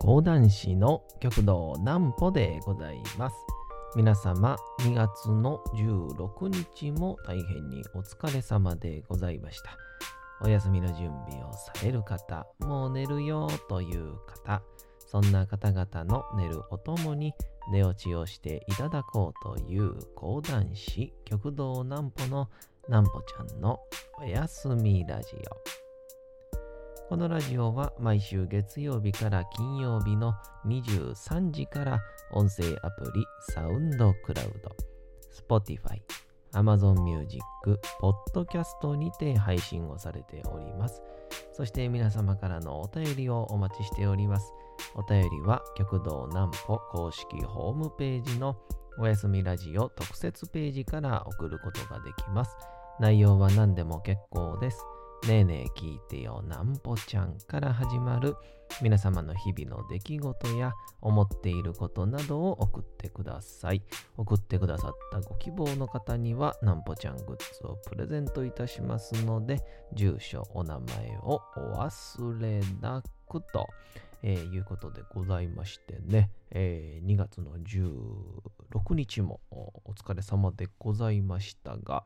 講談師の極道南歩でございます。皆様、2月の16日も大変にお疲れ様でございました。お休みの準備をされる方、もう寝るよという方、そんな方々の寝るおともに寝落ちをしていただこうという講談師極道南歩の南歩ちゃんのおやすみラジオ。このラジオは毎週月曜日から金曜日の23時から音声アプリサウンドクラウド、Spotify、Amazon Music、Podcast にて配信をされております。そして皆様からのお便りをお待ちしております。お便りは極道南歩公式ホームページのおやすみラジオ特設ページから送ることができます。内容は何でも結構です。ねえねえ聞いてよなんぽちゃんから始まる皆様の日々の出来事や思っていることなどを送ってください。送ってくださったご希望の方にはなんぽちゃんグッズをプレゼントいたしますので、住所、お名前をお忘れなくと、えー、いうことでございましてね、えー、2月の16日もお疲れ様でございましたが、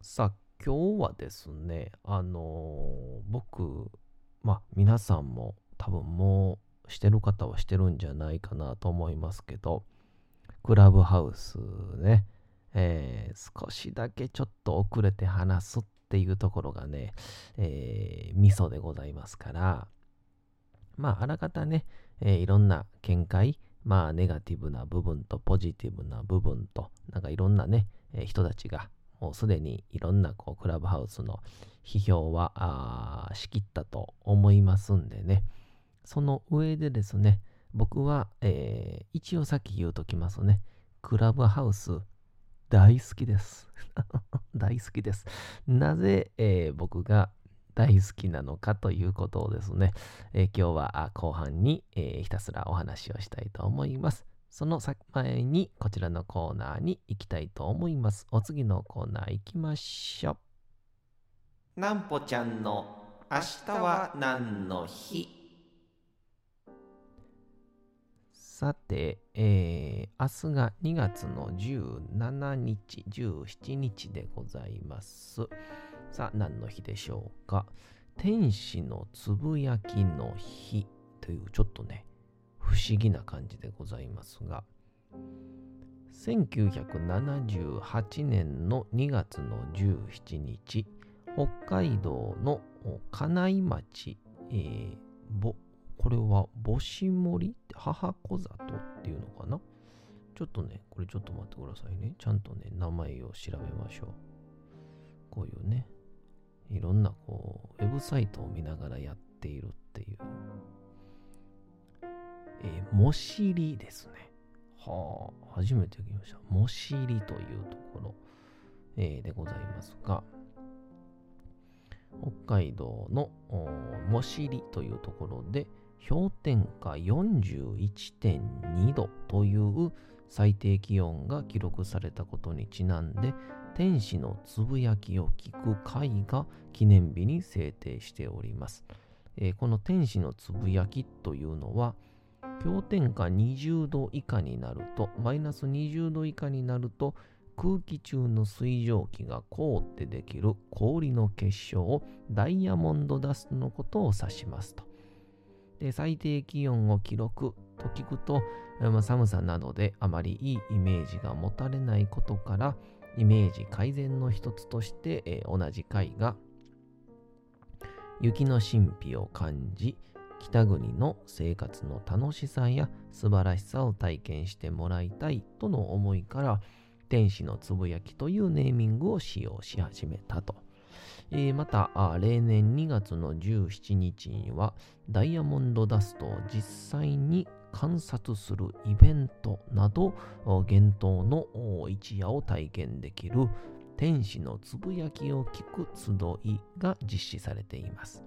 さあ今日はですね、あのー、僕、まあ皆さんも多分もうしてる方はしてるんじゃないかなと思いますけど、クラブハウスね、えー、少しだけちょっと遅れて話すっていうところがね、えー、ミソでございますから、まああらかたね、えー、いろんな見解、まあネガティブな部分とポジティブな部分と、なんかいろんなね、えー、人たちがもうすでにいろんなこうクラブハウスの批評はしきったと思いますんでね。その上でですね、僕は、えー、一応さっき言うときますね。クラブハウス大好きです。大好きです。なぜ、えー、僕が大好きなのかということをですね、えー、今日は後半に、えー、ひたすらお話をしたいと思います。その前にこちらのコーナーに行きたいと思います。お次のコーナー行きましょう。なんぽちゃんの明日は何の日？さて、えー、明日が2月の17日、17日でございます。さあ、何の日でしょうか？天使のつぶやきの日というちょっとね、不思議な感じでございますが、1978年の2月の17日、北海道の金井町、えー、ぼこれは母子森？母子里っていうのかな？ちょっとね、これちょっと待ってくださいね。ちゃんとね、名前を調べましょう。こういうね、いろんなこう、ウェブサイトを見ながらやっているっていうえー、もしりですね。はあ、初めて聞きました。もしりというところ、えー、でございますが、北海道のもしりというところで、氷点下41.2度という最低気温が記録されたことにちなんで、天使のつぶやきを聞く会が記念日に制定しております。えー、この天使のつぶやきというのは、氷点下20度以下になると、マイナス20度以下になると、空気中の水蒸気が凍ってできる氷の結晶をダイヤモンドダストのことを指しますと。で最低気温を記録と聞くと、ま寒さなどであまりいいイメージが持たれないことから、イメージ改善の一つとして、えー、同じ回が雪の神秘を感じ、北国の生活の楽しさや素晴らしさを体験してもらいたいとの思いから天使のつぶやきというネーミングを使用し始めたと。えー、また例年2月の17日にはダイヤモンドダストを実際に観察するイベントなど幻冬の一夜を体験できる天使のつぶやきを聞く集いが実施されています。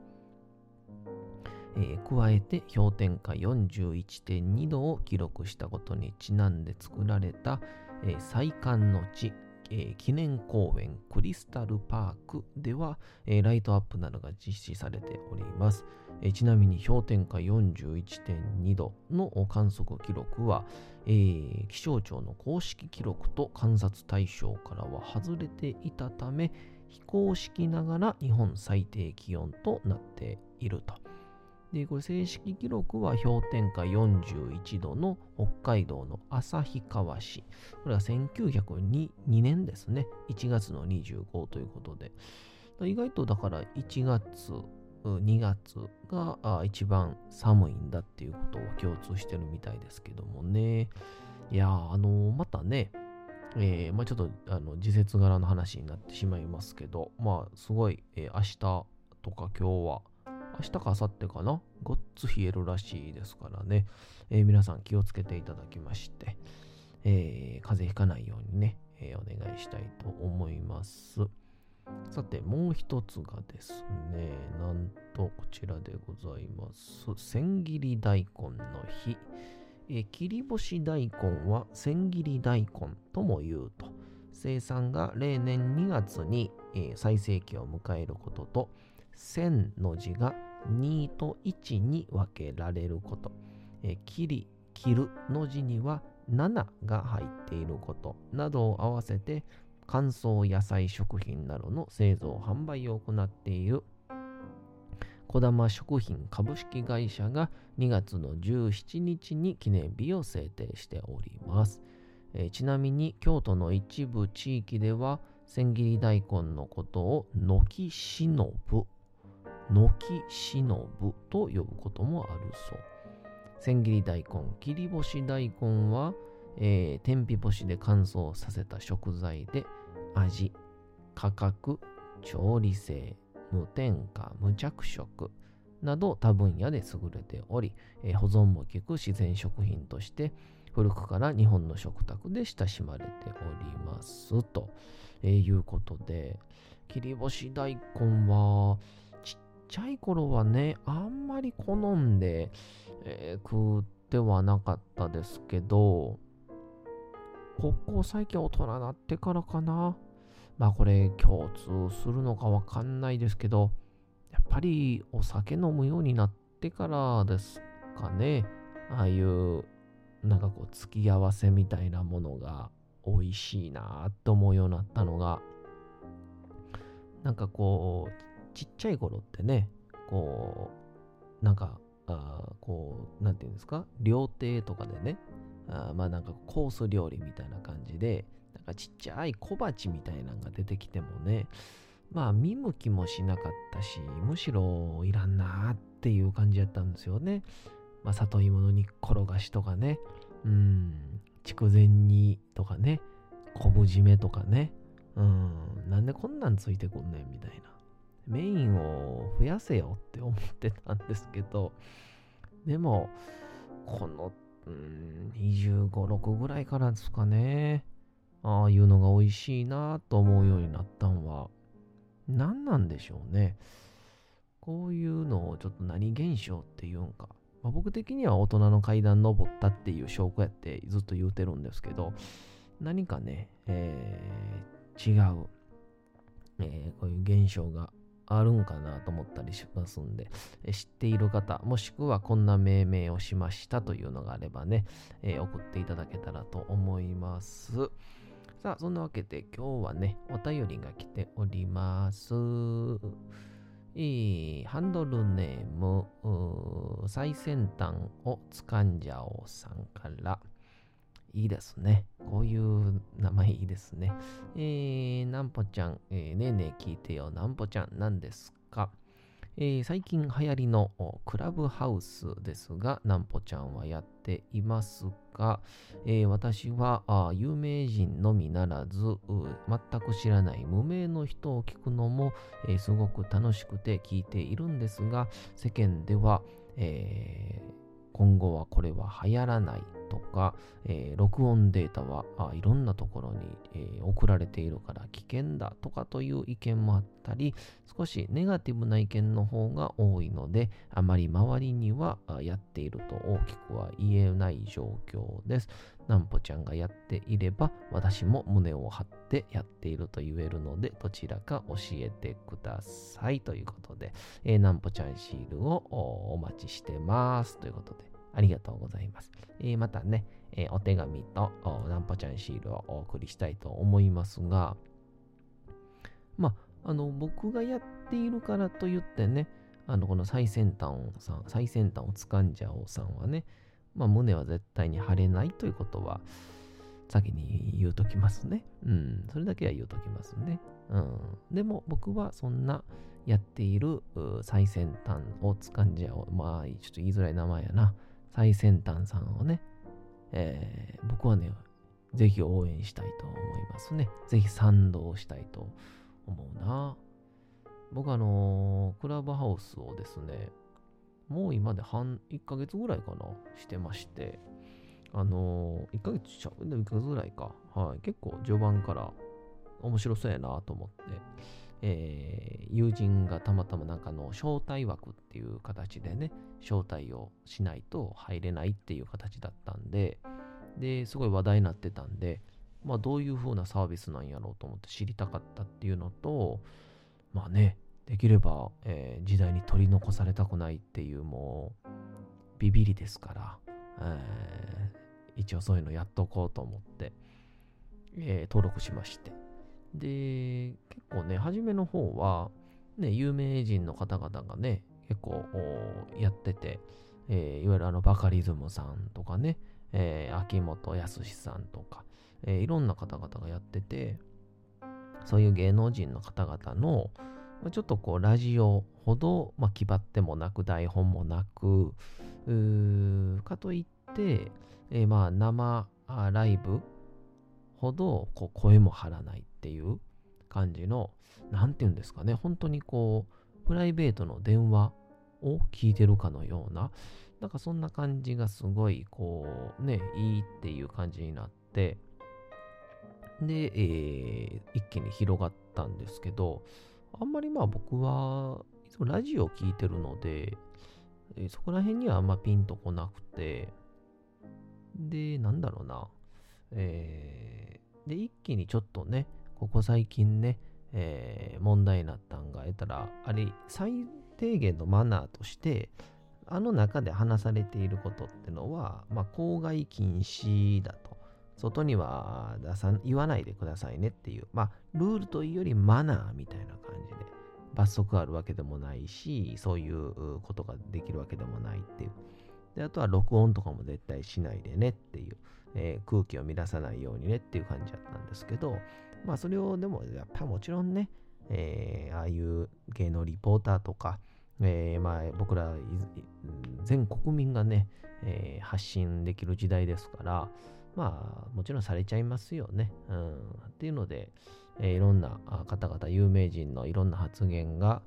えー、加えて氷点下41.2度を記録したことにちなんで作られた、えー、最寒の地、えー、記念公園クリスタルパークでは、えー、ライトアップなどが実施されております。ちなみに氷点下41.2度の観測記録は、気象庁の公式記録と観察対象からは外れていたため非公式ながら日本最低気温となっていると。で、これ正式記録は氷点下41度の北海道の旭川市。これは1902年ですね。1月の25ということで。意外とだから1月2月が一番寒いんだっていうことは共通してるみたいですけどもね。いやあのー、またね、えー、まあ、ちょっとあの時節柄の話になってしまいますけど、まあ、すごい、えー、明日とか今日は、明日か明後日かな、ごっつ冷えるらしいですからね、えー、皆さん気をつけていただきまして、え風邪ひかないようにね、えお願いしたいと思います。さて、もう一つがですね、なんとこちらでございます。千切り大根の日。え切り干し大根は千切り大根とも言うと。生産が例年2月に、え最盛期を迎えることと、千の字が2と1に分けられること。え切り、切るの字には7が入っていることなどを合わせて乾燥野菜食品などの製造販売を行っている小玉食品株式会社が2月の17日に記念日を制定しております。え、ちなみに京都の一部地域では千切り大根のことを軒しのぶ、軒しのぶと呼ぶこともあるそう。千切り大根、切り干し大根はえー、天日干しで乾燥させた食材で味、価格、調理性、無添加、無着色など多分野で優れており、えー、保存も効く自然食品として古くから日本の食卓で親しまれておりますと、えー、いうことで切り干し大根はちっちゃい頃はねあんまり好んで、えー、食ってはなかったですけどここ最近大人になってからかな。まあこれ共通するのかわかんないですけど、やっぱりお酒飲むようになってからですかね。ああいうなんかこう付き合わせみたいなものが美味しいなって思うようになったのが、なんかこう、ちっちゃい頃ってね、こう、なんか、あこう、なんていうんですか、料亭とかでね、あまあなんかコース料理みたいな感じで、なんかちっちゃい小鉢みたいなのが出てきてもね、まあ見向きもしなかったし、むしろいらんなっていう感じやったんですよね。まあ里芋の煮っころがしとかね、うん、筑前煮とかね、昆布締めとかね、うん、なんでこんなんついてくんねんみたいな。メインを増やせよって思ってたんですけど、でも、このうん、25、6ぐらいからですかね。ああいうのが美味しいなと思うようになったんは、何なんでしょうね。こういうのをちょっと何現象って言うんか。まあ、僕的には大人の階段登ったっていう証拠やってずっと言うてるんですけど、何かね、えー、違う、えー、こういう現象があるんかなと思ったりしますんで、知っている方、もしくはこんな命名をしましたというのがあればね、えー、送っていただけたらと思います。さあ、そんなわけで今日はね、お便りが来ております。いいハンドルネーム、最先端をつかんじゃおうさんから、いいですね。こういう名前いいですね。えー、なんぽちゃん、えー、ねえねえ聞いてよ、なんぽちゃん、なんですか？えー、最近流行りのクラブハウスですが、なんぽちゃんはやっていますが、えー、私は有名人のみならず、全く知らない無名の人を聞くのも、えー、すごく楽しくて聞いているんですが、世間では、えー今後はこれは流行らないとか、えー、録音データはあいろんなところに、えー、送られているから危険だとかという意見もあったり、少しネガティブな意見の方が多いので、あまり周りにはやっていると大きくは言えない状況です。なんぽちゃんがやっていれば、私も胸を張ってやっていると言えるので、どちらか教えてくださいということで、えー、なんぽちゃんシールをお待ちしてますということで、ありがとうございます。えー、またね、えー、お手紙となんぽちゃんシールをお送りしたいと思いますが、まあ、あの、僕がやっているからといってね、あの、この最先端さん、最先端を掴んじゃおうさんはね、まあ、胸は絶対に張れないということは、先に言うときますね。うん、それだけは言うときますね。うん。でも僕はそんなやっている最先端を掴んじゃおう。まあ、ちょっと言いづらい名前やな。最先端さんをね、えー、僕はね、ぜひ応援したいと思いますね。ぜひ賛同したいと思うな。僕あのー、クラブハウスをですね、もう今で半、1ヶ月ぐらいかな、してまして、あのー、1ヶ月ちゃう、でも1ヶ月ぐらいか。はい。結構序盤から面白そうやなと思って、えー、友人がたまたまなんかの招待枠っていう形でね、招待をしないと入れないっていう形だったんで、で、すごい話題になってたんで、まあどういう風なサービスなんやろうと思って知りたかったっていうのと、まあね、できれば、えー、時代に取り残されたくないっていうもうビビりですから、えー、一応そういうのやっとこうと思って、えー、登録しまして。で、結構ね、初めの方は、ね、有名人の方々がね、結構やってて、えー、いわゆるあのバカリズムさんとかね、えー、秋元康さんとか、えー、いろんな方々がやってて、そういう芸能人の方々の、ちょっとこう、ラジオほど、まあ、気張ってもなく、台本もなく、かといって、えー、まあ、生ライブほどこう声も張らないっていう感じの、なんて言うんですかね、本当にこう、プライベートの電話を聞いてるかのような、なんかそんな感じがすごい、こう、ね、いいっていう感じになって、で、えー、一気に広がったんですけど、あんまりまあ僕はいつもラジオ聞いてるので、そこら辺にはあんまピンとこなくて、で、なんだろうな、えー、で、一気にちょっとね、ここ最近ね、えー、問題になったんが、得たら、あれ、最低限のマナーとして、あの中で話されていることってのは、まあ、公害禁止だと。外には出さ言わないでくださいねっていう、まあ、ルールというよりマナーみたいな感じで、罰則あるわけでもないし、そういうことができるわけでもないっていう。で、あとは録音とかも絶対しないでねっていう。えー、空気を乱さないようにねっていう感じだったんですけど、まあそれをでもやっぱもちろんね、えー、ああいう芸能リポーターとか、えー、まあ僕ら全国民がね、えー、発信できる時代ですから、まあもちろんされちゃいますよね。うん、っていうので、えー、いろんな方々、有名人のいろんな発言が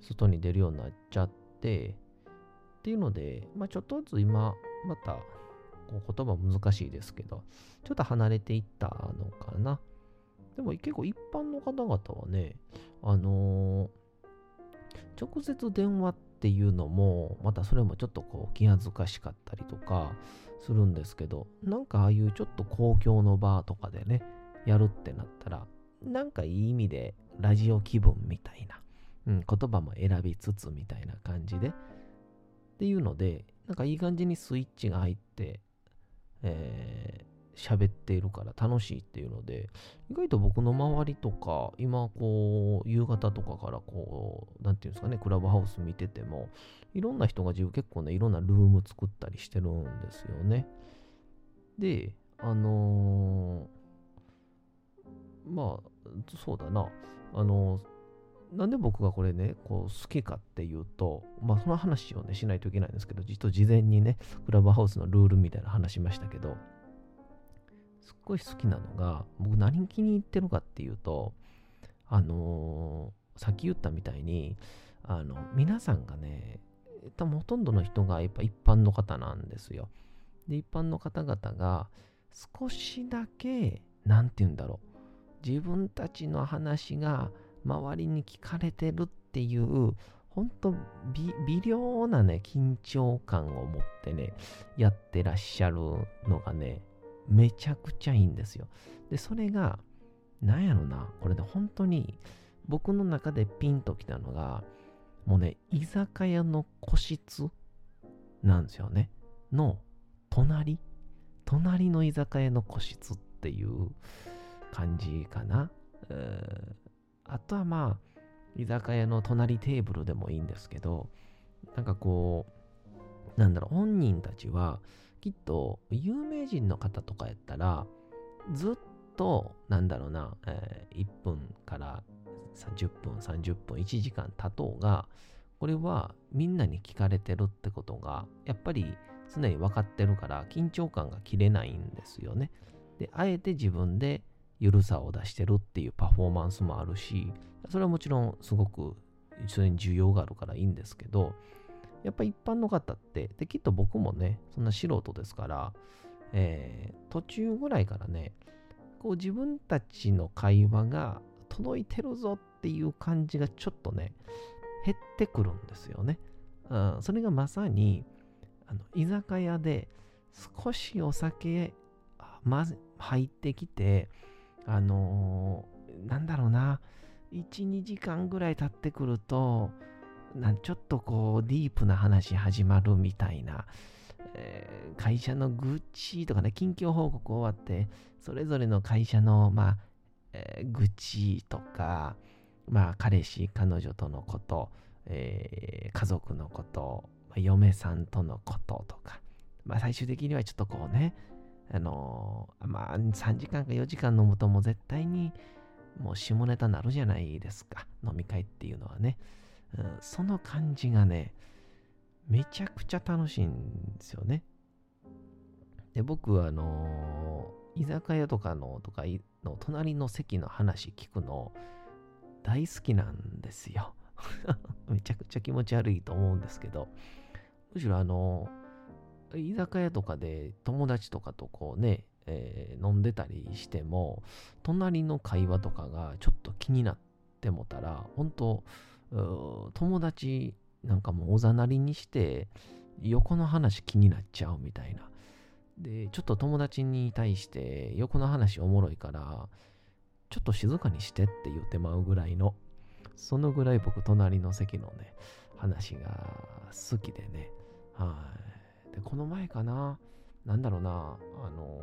外に出るようになっちゃって、っていうので、まあちょっとずつ今また言葉難しいですけど、ちょっと離れていったのかな。でも結構一般の方々はね、あのー、直接電話っていうのも、またそれもちょっとこう気恥ずかしかったりとかするんですけど、なんかああいうちょっと公共の場とかでね、やるってなったら、なんかいい意味でラジオ気分みたいな、うん、言葉も選びつつみたいな感じで、っていうので、なんかいい感じにスイッチが入って、えー、喋っているから楽しいっていうので、意外と僕の周りとか、今こう、夕方とかからこう、なんていうんですかね、クラブハウス見てても、いろんな人が自分結構ね、いろんなルーム作ったりしてるんですよね。で、あのー、まあ、そうだな、あのなんで僕がこれね、こう好きかっていうと、まあその話をね、しないといけないんですけど、実は事前にね、クラブハウスのルールみたいな話しましたけど、すっごい好きなのが、僕何気に入ってるかっていうと、あのー、さっき言ったみたいに、あの、皆さんがね、多分ほとんどの人がやっぱ一般の方なんですよ。で、一般の方々が少しだけ、なんて言うんだろう。自分たちの話が周りに聞かれてるっていう、ほんと微妙なね、緊張感を持ってね、やってらっしゃるのがね、めちゃくちゃいいんですよ。で、それが、なんやろな、これで本当に僕の中でピンときたのが、もうね、居酒屋の個室なんですよね。の隣？隣の居酒屋の個室っていう感じかな。あとはまあ、居酒屋の隣テーブルでもいいんですけど、なんかこう、なんだろう、本人たちは、きっと有名人の方とかやったら、ずっと、なんだろうな、えー、1分から10分、30分、1時間経とうが、これはみんなに聞かれてるってことが、やっぱり常に分かってるから、緊張感が切れないんですよね。で、あえて自分でゆるさを出してるっていうパフォーマンスもあるし、それはもちろんすごくそれに需要があるからいいんですけど、やっぱ一般の方って、で、きっと僕もね、そんな素人ですから、えー、途中ぐらいからね、こう自分たちの会話が届いてるぞっていう感じがちょっとね、減ってくるんですよね。うん、それがまさに、あの居酒屋で少しお酒、ま入ってきて、あのー、なんだろうな、1、2時間ぐらい経ってくると、なんちょっとこう、ディープな話始まるみたいな、えー、会社の愚痴とかね、近況報告終わって、それぞれの会社の、まあ、えー、愚痴とか、まあ、彼氏、彼女とのこと、えー、家族のこと、嫁さんとのこととか、まあ、最終的にはちょっとこうね、あのー、まあ、3時間か4時間飲むともう絶対にもう下ネタなるじゃないですか。飲み会っていうのはね。うん、その感じがね、めちゃくちゃ楽しいんですよね。で、僕はあのー、居酒屋とかの、とかの隣の席の話聞くの、大好きなんですよ。めちゃくちゃ気持ち悪いと思うんですけど、むしろあの、居酒屋とかで友達とかとこうね、えー、飲んでたりしても、隣の会話とかがちょっと気になってもたら、本当友達なんかもおざなりにして、横の話気になっちゃうみたいな。で、ちょっと友達に対して横の話おもろいから、ちょっと静かにしてって言ってまうぐらいの、そのぐらい僕、隣の席のね、話が好きでね。この前かな、なんだろうな、あの、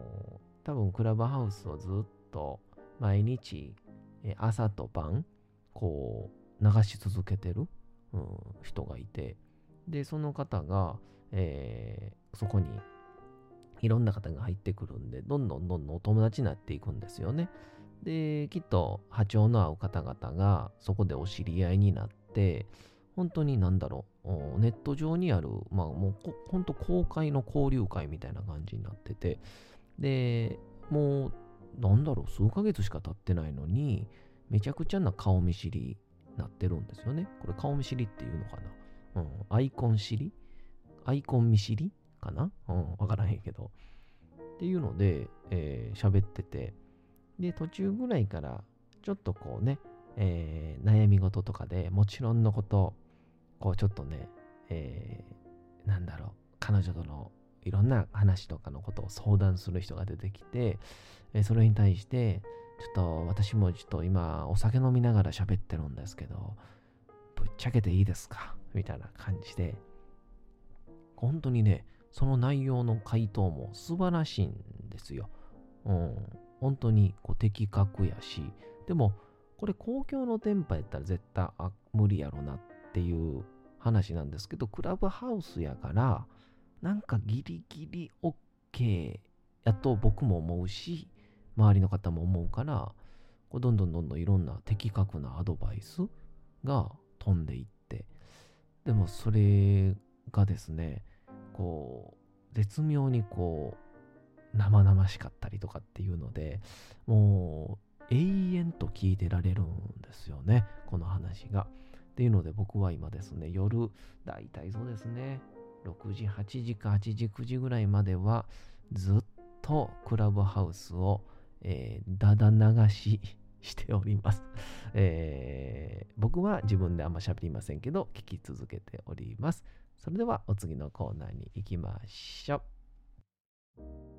多分クラブハウスをずっと毎日、朝と晩、こう、流し続けてる、うん、人がいて、で、その方が、えー、そこにいろんな方が入ってくるんで、どんどんどんどんお友達になっていくんですよね。で、きっと波長の合う方々がそこでお知り合いになって、本当になんだろう、ネット上にある、まあもう本当公開の交流会みたいな感じになってて、で、もうなんだろう、数ヶ月しか経ってないのに、めちゃくちゃな顔見知りになってるんですよね。これ顔見知りっていうのかな。うん、アイコン知り？アイコン見知りかな？うん、わからへんけど。っていうので、えー、喋ってて、で、途中ぐらいから、ちょっとこうね、えー、悩み事とかでもちろんのこと、こうちょっとね、えー、なんだろう、彼女とのいろんな話とかのことを相談する人が出てきて、えー、それに対して、ちょっと私もちょっと今お酒飲みながら喋ってるんですけど、ぶっちゃけていいですか？みたいな感じで、本当にね、その内容の回答も素晴らしいんですよ。うん。本当にこう的確やし、でも、これ公共の電波やったら絶対あ無理やろなっっていう話なんですけど、クラブハウスやから、なんかギリギリ OK やと僕も思うし、周りの方も思うから、こうどんどんどんどんいろんな的確なアドバイスが飛んでいって、でもそれがですね、こう、絶妙にこう、生々しかったりとかっていうので、もう永遠と聞いてられるんですよね、この話が。っていうので僕は今ですね、夜、だいたいそうですね、6時、8時か8時、9時ぐらいまではずっとクラブハウスを、えー、だだ流し しております、えー、僕は自分であんま喋りませんけど、聞き続けております。それではお次のコーナーに行きましょう。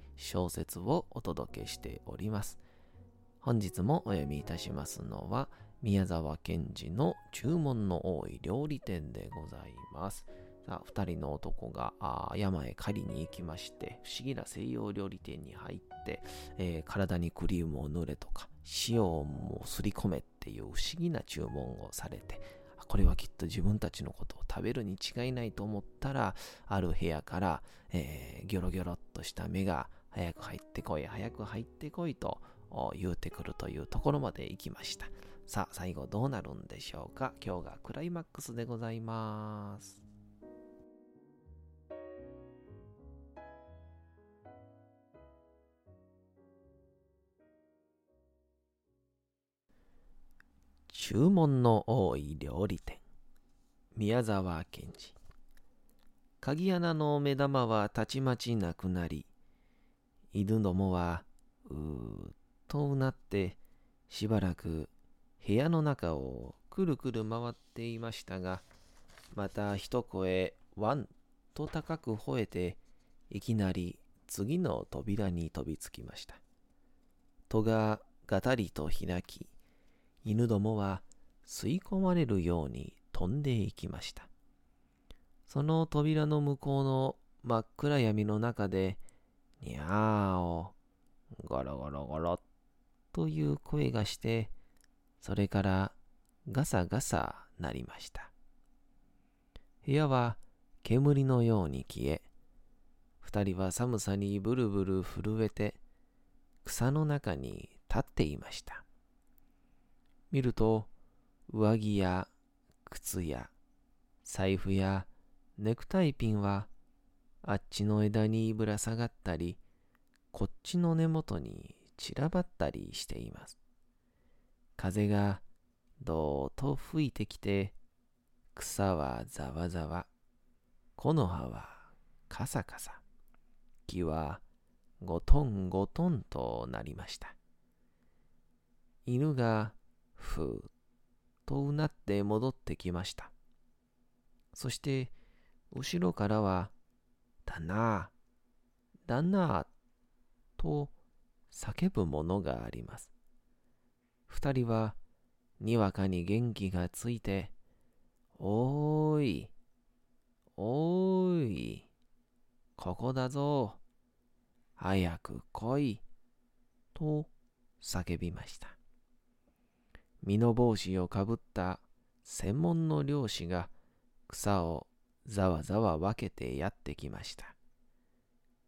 小説をお届けしております。本日もお読みいたしますのは、宮沢賢治の注文の多い料理店でございます。さあ、二人の男が山へ狩りに行きまして、不思議な西洋料理店に入って、えー、体にクリームを塗れとか、塩をもすり込めっていう不思議な注文をされて、これはきっと自分たちのことを食べるに違いないと思ったら、ある部屋から、えー、ギョロギョロっとした目が早く入ってこい、早く入ってこいと言うてくるというところまで行きました。さあ、最後どうなるんでしょうか？今日がクライマックスでございます。注文の多い料理店宮沢賢治鍵穴の目玉はたちまちなくなり犬どもはうーとうなってしばらく部屋の中をくるくる回っていましたがまた一声ワンと高く吠えていきなり次の扉に飛びつきました。戸ががたりと開き犬どもは吸い込まれるように飛んでいきました。その扉の向こうの真っ暗闇の中でにゃーお、ゴロゴロゴロという声がして、それからガサガサなりました。部屋は煙のように消え、二人は寒さにブルブル震えて、草の中に立っていました。見ると、上着や靴や財布やネクタイピンはあっちの枝にぶら下がったり、こっちの根元に散らばったりしています。風がどーっと吹いてきて、草はざわざわ、木の葉はカサカサ、木はゴトンゴトンとなりました。犬がふーっとうなって戻ってきました。そして、後ろからは、旦那、旦那、と叫ぶものがあります。二人は、にわかに元気がついて、おーい、おーい、ここだぞ、早く来い、と叫びました。身の帽子をかぶった専門の漁師が草をざわざわ分けてやってきました。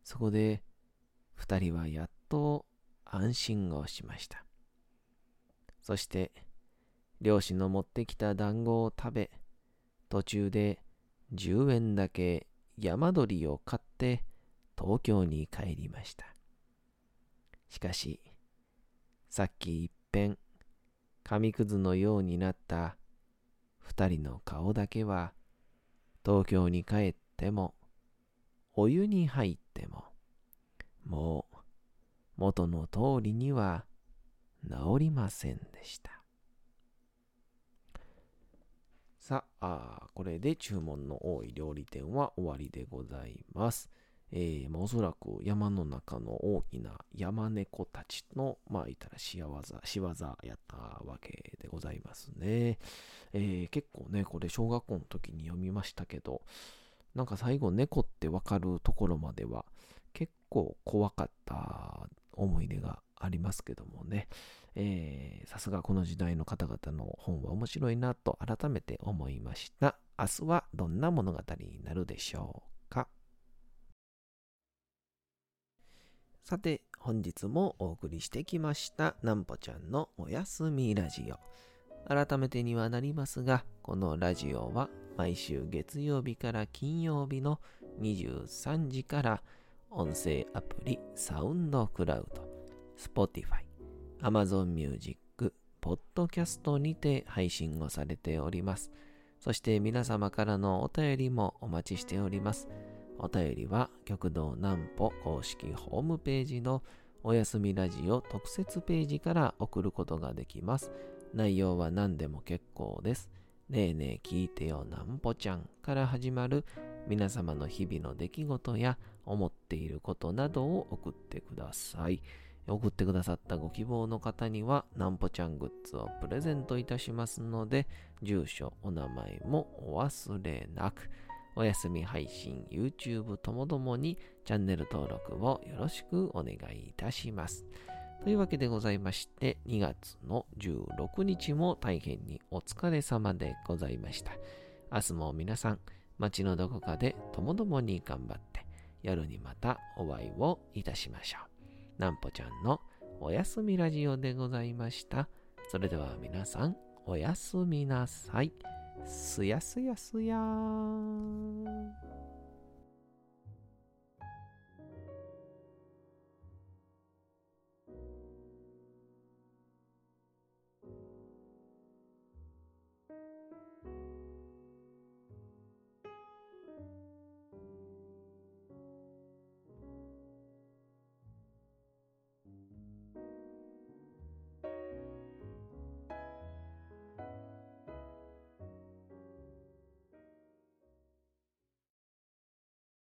そこで二人はやっと安心をしました。そして漁師の持ってきた団子を食べ、途中で10円だけ山鳥を買って東京に帰りました。しかし、さっきいっぺん紙くずのようになった二人の顔だけは東京に帰ってもお湯に入ってももう元の通りには治りませんでした。さあ、これで注文の多い料理店は終わりでございます。えーまあ、おそらく山の中の大きな山猫たちの、まあ言ったら仕業、仕業やったわけでございますね。えー、結構ね、これ小学校の時に読みましたけど、なんか最後猫ってわかるところまでは結構怖かった思い出がありますけどもね、えー、さすがこの時代の方々の本は面白いなと改めて思いました。明日はどんな物語になるでしょうか。さて、本日もお送りしてきました、なんぽちゃんのおやすみラジオ。改めてにはなりますが、このラジオは毎週月曜日から金曜日の23時から音声アプリサウンドクラウド、Spotify、Amazon Music、Podcast にて配信をされております。そして皆様からのお便りもお待ちしております。お便りは極道南歩公式ホームページのおやすみラジオ特設ページから送ることができます。内容は何でも結構です。ねえねえ聞いてよなんぽちゃんから始まる皆様の日々の出来事や思っていることなどを送ってください。送ってくださったご希望の方にはなんぽちゃんグッズをプレゼントいたしますので、住所、お名前もお忘れなく。お休み配信、YouTube ともどもにチャンネル登録をよろしくお願いいたします。というわけでございまして、2月の16日も大変にお疲れ様でございました。明日も皆さん、街のどこかでともどもに頑張って、夜にまたお会いをいたしましょう。なんぽちゃんのおやすみラジオでございました。それでは皆さん、おやすみなさい。すやすやすやー。